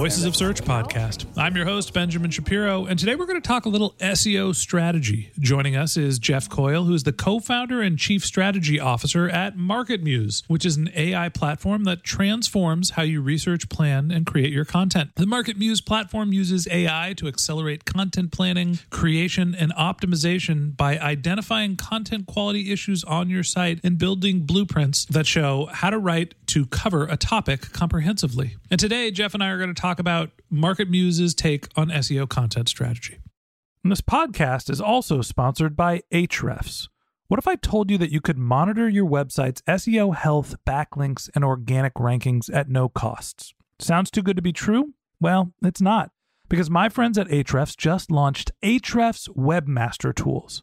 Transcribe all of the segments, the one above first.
Voices of Search podcast. I'm your host, Benjamin Shapiro, and today we're going to talk a little SEO strategy. Joining us is Jeff Coyle, who's the co founder and chief strategy officer at MarketMuse, which is an AI platform that transforms how you research, plan, and create your content. The MarketMuse platform uses AI to accelerate content planning, creation, and optimization by identifying content quality issues on your site and building blueprints that show how to write to cover a topic comprehensively. And today, Jeff and I are going to talk about MarketMuse's take on SEO content strategy. And this podcast is also sponsored by Ahrefs. What if I told you that you could monitor your website's SEO health, backlinks, and organic rankings at no costs? Sounds too good to be true? Well, it's not, because my friends at Ahrefs just launched Ahrefs Webmaster Tools.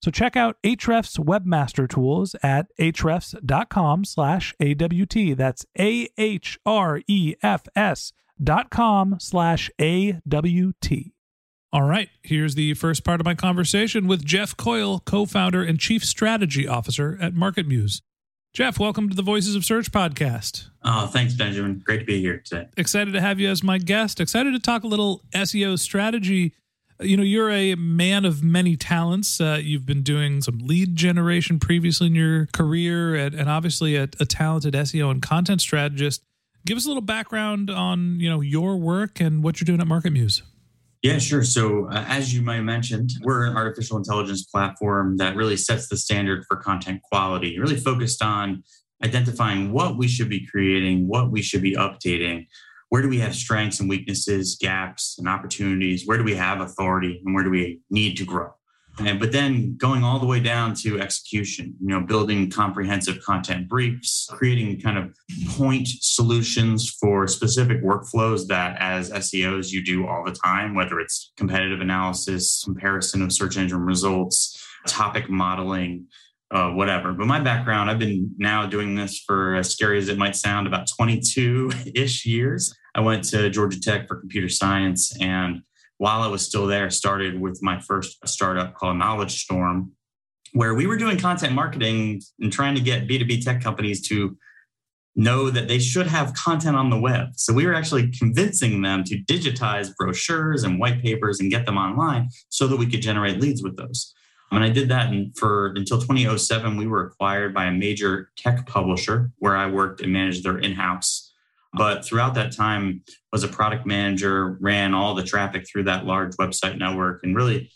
So check out Ahrefs Webmaster Tools at ahrefs.com slash AWT. That's A-H-R-E-F-S dot com slash A-W-T. All right, here's the first part of my conversation with Jeff Coyle, co-founder and chief strategy officer at MarketMuse. Jeff, welcome to the Voices of Search podcast. Oh, thanks, Benjamin. Great to be here today. Excited to have you as my guest. Excited to talk a little SEO strategy. You know, you're a man of many talents. Uh, you've been doing some lead generation previously in your career, and, and obviously a, a talented SEO and content strategist. Give us a little background on you know your work and what you're doing at MarketMuse. Yeah, sure. So, uh, as you might mentioned, we're an artificial intelligence platform that really sets the standard for content quality, really focused on identifying what we should be creating, what we should be updating, where do we have strengths and weaknesses, gaps and opportunities, where do we have authority, and where do we need to grow. And, but then going all the way down to execution, you know, building comprehensive content briefs, creating kind of point solutions for specific workflows that as SEOs you do all the time, whether it's competitive analysis, comparison of search engine results, topic modeling, uh, whatever. But my background, I've been now doing this for as scary as it might sound, about 22 ish years. I went to Georgia Tech for computer science and while I was still there, started with my first startup called Knowledge Storm, where we were doing content marketing and trying to get B2B tech companies to know that they should have content on the web. So we were actually convincing them to digitize brochures and white papers and get them online so that we could generate leads with those. And I did that for until 2007, we were acquired by a major tech publisher where I worked and managed their in-house. But throughout that time was a product manager ran all the traffic through that large website network and really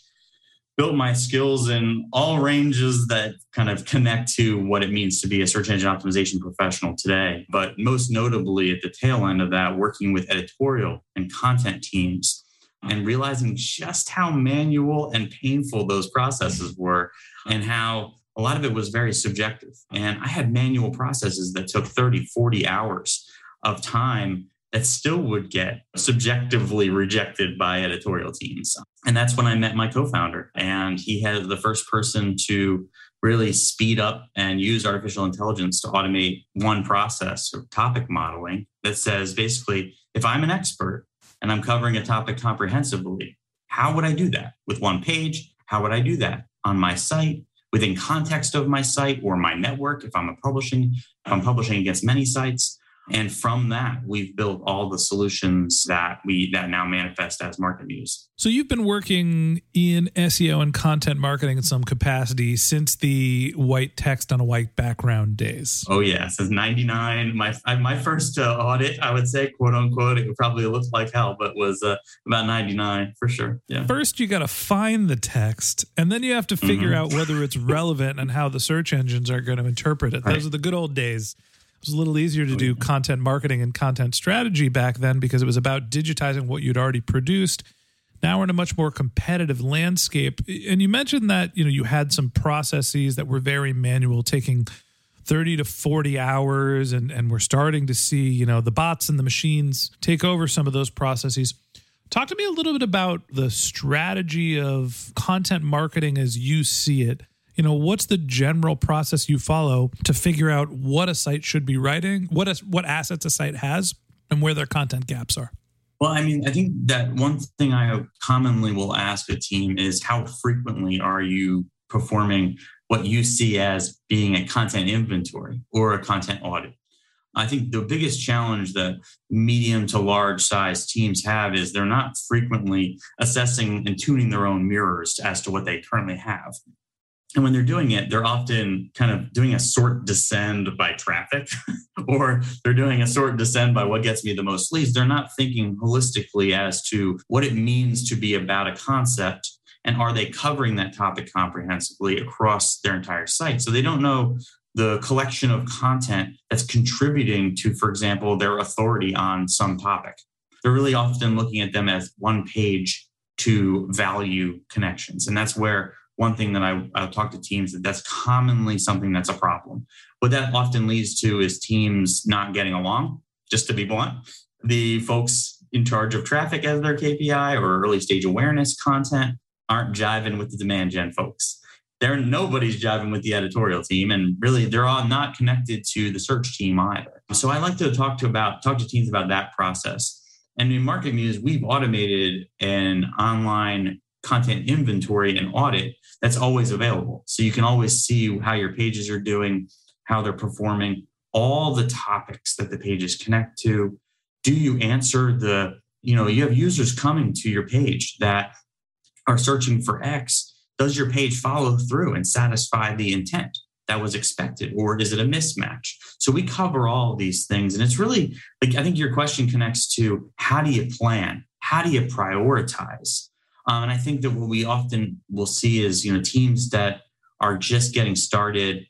built my skills in all ranges that kind of connect to what it means to be a search engine optimization professional today. But most notably at the tail end of that working with editorial and content teams and realizing just how manual and painful those processes were and how a lot of it was very subjective and i had manual processes that took 30 40 hours of time that still would get subjectively rejected by editorial teams. And that's when I met my co founder. And he had the first person to really speed up and use artificial intelligence to automate one process of topic modeling that says basically, if I'm an expert and I'm covering a topic comprehensively, how would I do that with one page? How would I do that on my site? Within context of my site or my network, if I'm a publishing, if I'm publishing against many sites, and from that, we've built all the solutions that we that now manifest as MarketMuse. So you've been working in SEO and content marketing in some capacity since the white text on a white background days. Oh yeah, since '99. My my first uh, audit, I would say, quote unquote, it probably looked like hell, but was uh, about '99 for sure. Yeah. First, you got to find the text, and then you have to figure mm-hmm. out whether it's relevant and how the search engines are going to interpret it. Right. Those are the good old days it was a little easier to oh, do content marketing and content strategy back then because it was about digitizing what you'd already produced. Now we're in a much more competitive landscape. And you mentioned that, you know, you had some processes that were very manual, taking 30 to 40 hours and and we're starting to see, you know, the bots and the machines take over some of those processes. Talk to me a little bit about the strategy of content marketing as you see it you know what's the general process you follow to figure out what a site should be writing what a, what assets a site has and where their content gaps are? Well i mean i think that one thing i commonly will ask a team is how frequently are you performing what you see as being a content inventory or a content audit? I think the biggest challenge that medium to large size teams have is they're not frequently assessing and tuning their own mirrors as to what they currently have and when they're doing it, they're often kind of doing a sort descend by traffic, or they're doing a sort descend by what gets me the most leads. They're not thinking holistically as to what it means to be about a concept and are they covering that topic comprehensively across their entire site. So they don't know the collection of content that's contributing to, for example, their authority on some topic. They're really often looking at them as one page to value connections. And that's where one thing that I, I talk to teams that that's commonly something that's a problem. What that often leads to is teams not getting along, just to be blunt. The folks in charge of traffic as their KPI or early stage awareness content aren't jiving with the demand gen folks. There, nobody's jiving with the editorial team, and really, they're all not connected to the search team either. So, I like to talk to about talk to teams about that process. And in MarketMuse, we've automated an online content inventory and audit that's always available. So you can always see how your pages are doing, how they're performing, all the topics that the pages connect to. Do you answer the, you know, you have users coming to your page that are searching for X. Does your page follow through and satisfy the intent that was expected, or is it a mismatch? So we cover all these things. And it's really like, I think your question connects to how do you plan? How do you prioritize? Um, and I think that what we often will see is, you know, teams that are just getting started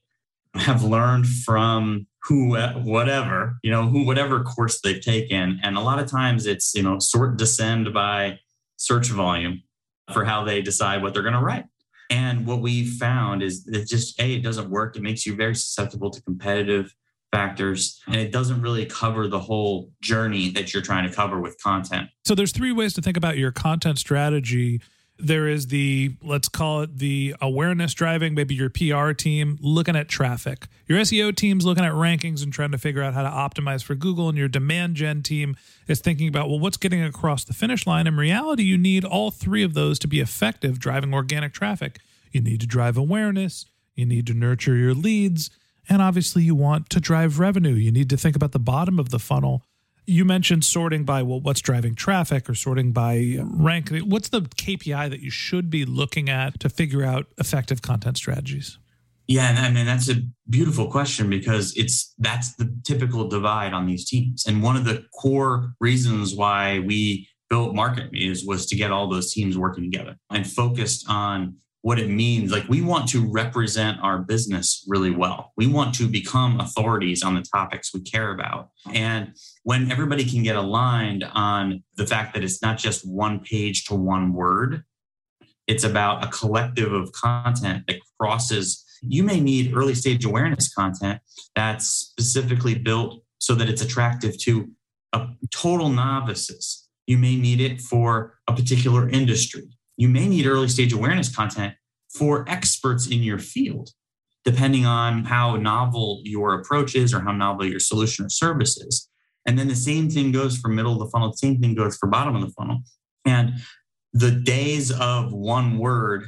have learned from who, whatever, you know, who, whatever course they've taken. And a lot of times it's, you know, sort descend by search volume for how they decide what they're going to write. And what we found is that just, A, it doesn't work. It makes you very susceptible to competitive factors and it doesn't really cover the whole journey that you're trying to cover with content. So there's three ways to think about your content strategy. There is the let's call it the awareness driving, maybe your PR team looking at traffic. Your SEO team's looking at rankings and trying to figure out how to optimize for Google and your demand gen team is thinking about well what's getting across the finish line. In reality, you need all three of those to be effective driving organic traffic. You need to drive awareness, you need to nurture your leads, and obviously, you want to drive revenue. You need to think about the bottom of the funnel. You mentioned sorting by well, what's driving traffic or sorting by rank. What's the KPI that you should be looking at to figure out effective content strategies? Yeah, I mean that's a beautiful question because it's that's the typical divide on these teams. And one of the core reasons why we built MarketMuse was to get all those teams working together and focused on what it means. Like we want to represent our business really well. We want to become authorities on the topics we care about. And when everybody can get aligned on the fact that it's not just one page to one word, it's about a collective of content that crosses. You may need early stage awareness content that's specifically built so that it's attractive to a total novices. You may need it for a particular industry. You may need early stage awareness content for experts in your field, depending on how novel your approach is or how novel your solution or service is. And then the same thing goes for middle of the funnel, the same thing goes for bottom of the funnel. And the days of one word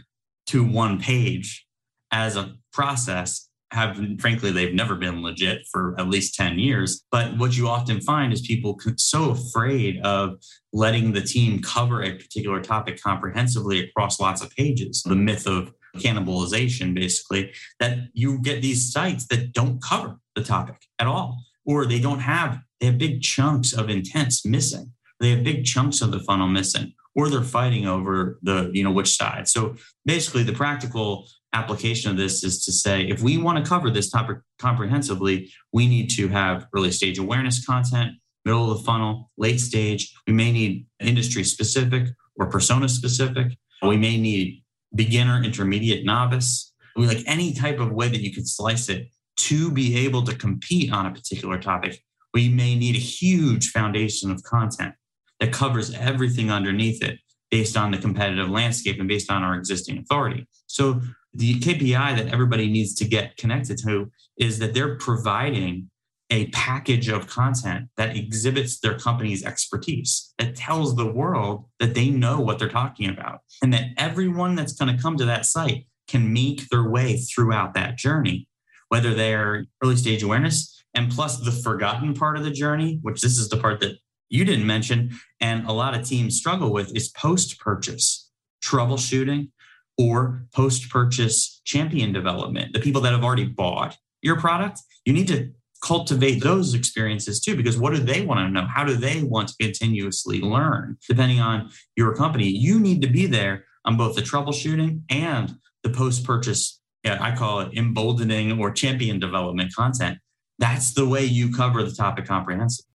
to one page as a process have frankly they've never been legit for at least 10 years. But what you often find is people so afraid of letting the team cover a particular topic comprehensively across lots of pages. The myth of cannibalization basically that you get these sites that don't cover the topic at all or they don't have they have big chunks of intents missing. They have big chunks of the funnel missing or they're fighting over the you know which side. So basically the practical application of this is to say if we want to cover this topic comprehensively we need to have early stage awareness content middle of the funnel late stage. We may need industry specific or persona specific. We may need beginner intermediate novice. We like any type of way that you could slice it to be able to compete on a particular topic we may need a huge foundation of content that covers everything underneath it based on the competitive landscape and based on our existing authority. So the KPI that everybody needs to get connected to is that they're providing a package of content that exhibits their company's expertise, that tells the world that they know what they're talking about, and that everyone that's going to come to that site can make their way throughout that journey, whether they're early stage awareness and plus the forgotten part of the journey, which this is the part that you didn't mention, and a lot of teams struggle with is post purchase troubleshooting or post purchase champion development. The people that have already bought your product, you need to cultivate those experiences too, because what do they want to know? How do they want to continuously learn? Depending on your company, you need to be there on both the troubleshooting and the post purchase, I call it emboldening or champion development content. That's the way you cover the topic comprehensively.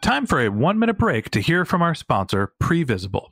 Time for a one minute break to hear from our sponsor, Previsible.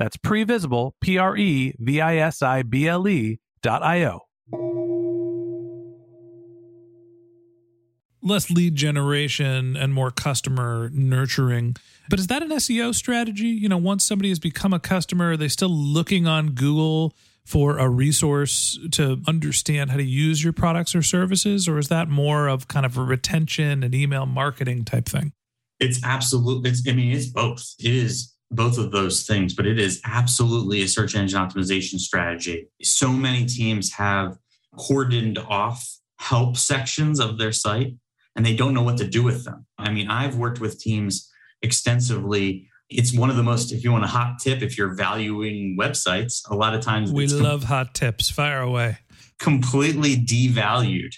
that's previsible, P R E V I S I B L E dot I O. Less lead generation and more customer nurturing. But is that an SEO strategy? You know, once somebody has become a customer, are they still looking on Google for a resource to understand how to use your products or services? Or is that more of kind of a retention and email marketing type thing? It's absolutely, it's, I mean, it's both. It is both of those things, but it is absolutely a search engine optimization strategy. So many teams have cordoned off help sections of their site and they don't know what to do with them. I mean, I've worked with teams extensively. It's one of the most, if you want a hot tip, if you're valuing websites, a lot of times we love com- hot tips. Fire away. Completely devalued.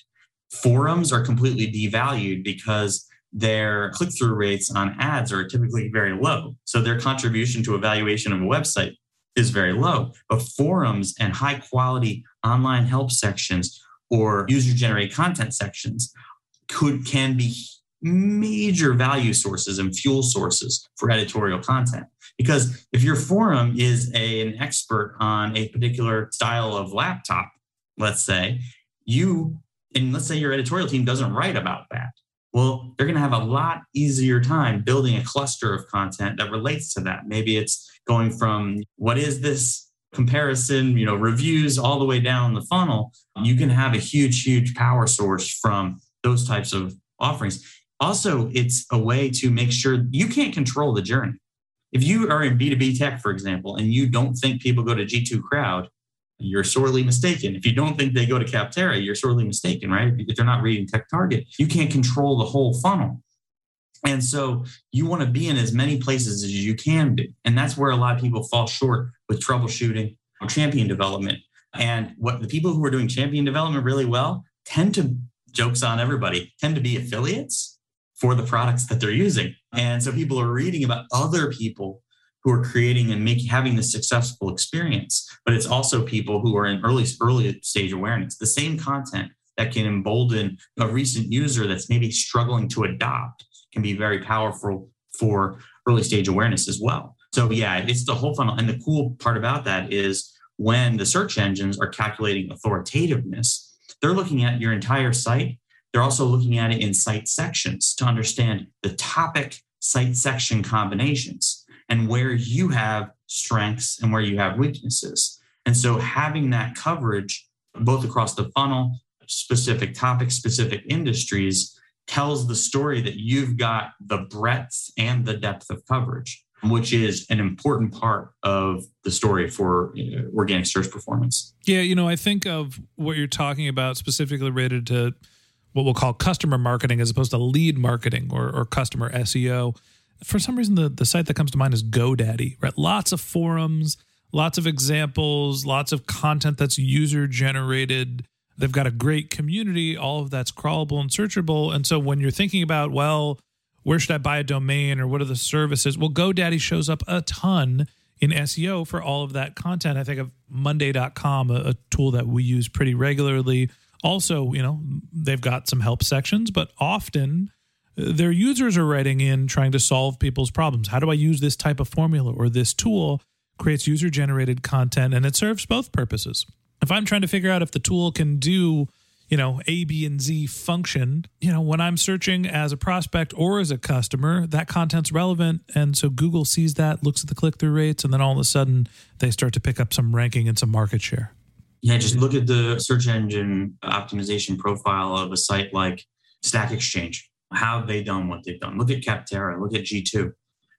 Forums are completely devalued because their click through rates on ads are typically very low. So their contribution to evaluation of a website is very low. But forums and high quality online help sections or user generated content sections could can be major value sources and fuel sources for editorial content. Because if your forum is a, an expert on a particular style of laptop, let's say, you and let's say your editorial team doesn't write about that Well, they're going to have a lot easier time building a cluster of content that relates to that. Maybe it's going from what is this comparison, you know, reviews all the way down the funnel. You can have a huge, huge power source from those types of offerings. Also, it's a way to make sure you can't control the journey. If you are in B2B tech, for example, and you don't think people go to G2 Crowd, you're sorely mistaken. If you don't think they go to Capterra, you're sorely mistaken, right? If they're not reading TechTarget, you can't control the whole funnel. And so you want to be in as many places as you can be. And that's where a lot of people fall short with troubleshooting or champion development. And what the people who are doing champion development really well tend to, jokes on everybody, tend to be affiliates for the products that they're using. And so people are reading about other people who are creating and making having the successful experience but it's also people who are in early early stage awareness. The same content that can embolden a recent user that's maybe struggling to adopt can be very powerful for early stage awareness as well. So yeah it's the whole funnel. And the cool part about that is when the search engines are calculating authoritativeness they're looking at your entire site. They're also looking at it in site sections to understand the topic site section combinations and where you have strengths and where you have weaknesses. And so having that coverage both across the funnel, specific topics, specific industries tells the story that you've got the breadth and the depth of coverage, which is an important part of the story for organic search performance. Yeah, you know, I think of what you're talking about specifically related to what we'll call customer marketing as opposed to lead marketing or, or customer SEO for some reason the, the site that comes to mind is GoDaddy, right? Lots of forums, lots of examples, lots of content that's user generated. They've got a great community, all of that's crawlable and searchable. And so when you're thinking about, well, where should I buy a domain or what are the services? Well, GoDaddy shows up a ton in SEO for all of that content. I think of Monday.com, a, a tool that we use pretty regularly. Also, you know, they've got some help sections, but often their users are writing in trying to solve people's problems. How do I use this type of formula or this tool? Creates user generated content and it serves both purposes. If I'm trying to figure out if the tool can do, you know, A, B, and Z function, you know, when I'm searching as a prospect or as a customer, that content's relevant. And so Google sees that, looks at the click through rates, and then all of a sudden they start to pick up some ranking and some market share. Yeah, just look at the search engine optimization profile of a site like Stack Exchange how have they done what they've done? Look at Capterra, look at G2,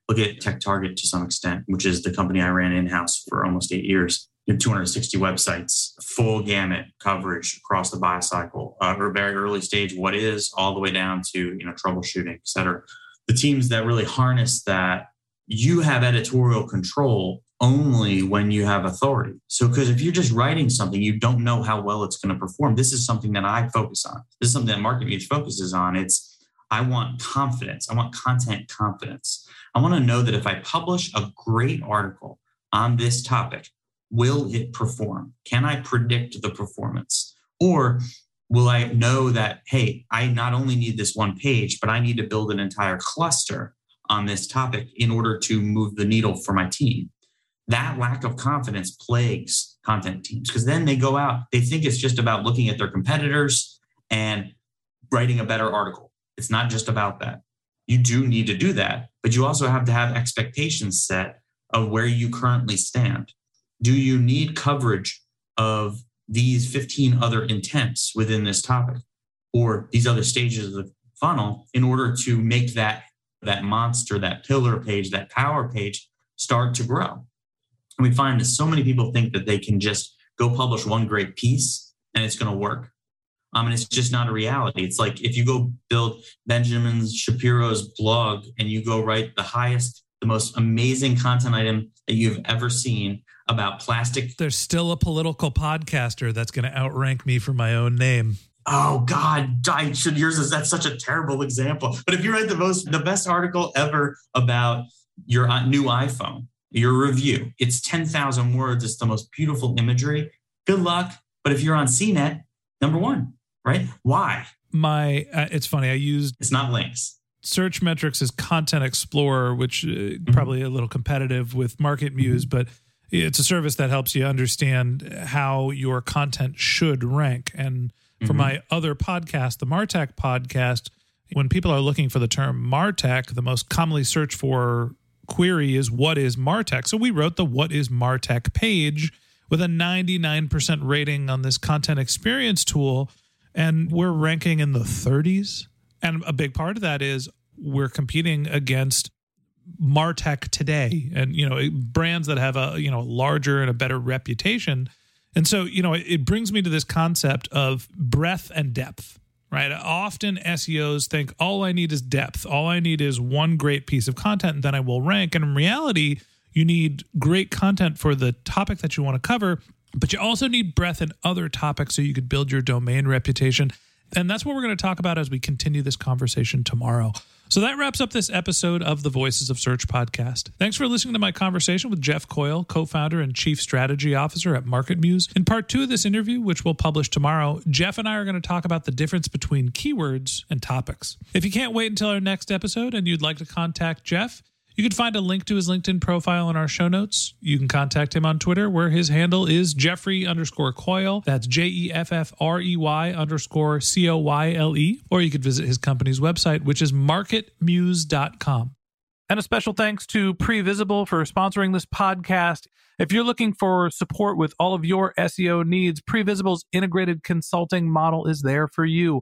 look at TechTarget to some extent, which is the company I ran in house for almost eight years. You have 260 websites, full gamut coverage across the buy cycle, uh, or very early stage, what is, all the way down to you know troubleshooting, et cetera. The teams that really harness that, you have editorial control only when you have authority. So, because if you're just writing something, you don't know how well it's going to perform. This is something that I focus on. This is something that MarketMuse focuses on. It's I want confidence. I want content confidence. I want to know that if I publish a great article on this topic, will it perform? Can I predict the performance? Or will I know that, hey, I not only need this one page, but I need to build an entire cluster on this topic in order to move the needle for my team? That lack of confidence plagues content teams because then they go out, they think it's just about looking at their competitors and writing a better article it's not just about that. You do need to do that, but you also have to have expectations set of where you currently stand. Do you need coverage of these 15 other intents within this topic or these other stages of the funnel in order to make that that monster, that pillar page, that power page start to grow? And we find that so many people think that they can just go publish one great piece and it's going to work. Um, and it's just not a reality. It's like if you go build Benjamin Shapiro's blog and you go write the highest, the most amazing content item that you've ever seen about plastic. There's still a political podcaster that's going to outrank me for my own name. Oh God, I should yours is that's such a terrible example. But if you write the most the best article ever about your uh, new iPhone, your review, it's 10,000 words, it's the most beautiful imagery. Good luck. But if you're on CNET, number one, right? Why? My, uh, it's funny. I used it's not links. Searchmetrics is Content Explorer, which uh, mm-hmm. probably a little competitive with MarketMuse, but it's a service that helps you understand how your content should rank. And for mm-hmm. my other podcast, the Martech podcast, when people are looking for the term MarTech, the most commonly searched for query is what is MarTech. So we wrote the what is MarTech page with a 99% rating on this content experience tool and we're ranking in the 30s. And a big part of that is we're competing against martech today. And you know brands that have a you know larger and a better reputation. And so you know it, it brings me to this concept of breadth and depth right? Often seos think all i need is depth. All i need is one great piece of content and then i will rank. And in reality you need great content for the topic that you want to cover but you also need breadth in other topics so you could build your domain reputation and that's what we're going to talk about as we continue this conversation tomorrow. So that wraps up this episode of the Voices of Search podcast. Thanks for listening to my conversation with Jeff Coyle, co founder and chief strategy officer at MarketMuse. In part two of this interview, which we'll publish tomorrow, Jeff and I are going to talk about the difference between keywords and topics. If you can't wait until our next episode and you'd like to contact Jeff, you can find a link to his LinkedIn profile in our show notes. You can contact him on Twitter, where his handle is Jeffrey underscore Coyle. That's J E F F R E Y underscore C O Y L E. Or you could visit his company's website, which is marketmuse.com. And a special thanks to Previsible for sponsoring this podcast. If you're looking for support with all of your SEO needs, Previsible's integrated consulting model is there for you.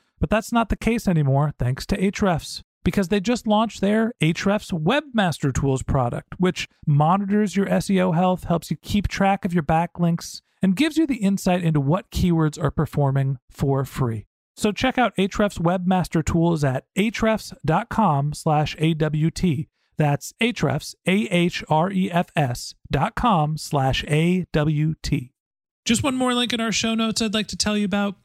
but that's not the case anymore thanks to Ahrefs because they just launched their Ahrefs Webmaster Tools product, which monitors your SEO health, helps you keep track of your backlinks, and gives you the insight into what keywords are performing for free. So check out Ahrefs Webmaster Tools at ahrefs.com slash AWT. That's Ahrefs, A-H-R-E-F-S dot com slash A-W-T. Just one more link in our show notes I'd like to tell you about.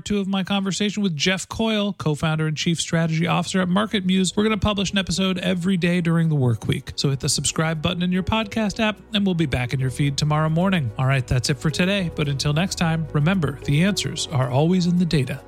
two of my conversation with Jeff Coyle, co founder and chief strategy officer at MarketMuse. we're going to publish an episode every day during the work week. So hit the subscribe button in your podcast app, and we'll be back in your feed tomorrow morning. All right, that's it for today. But until next time, remember the answers are always in the data.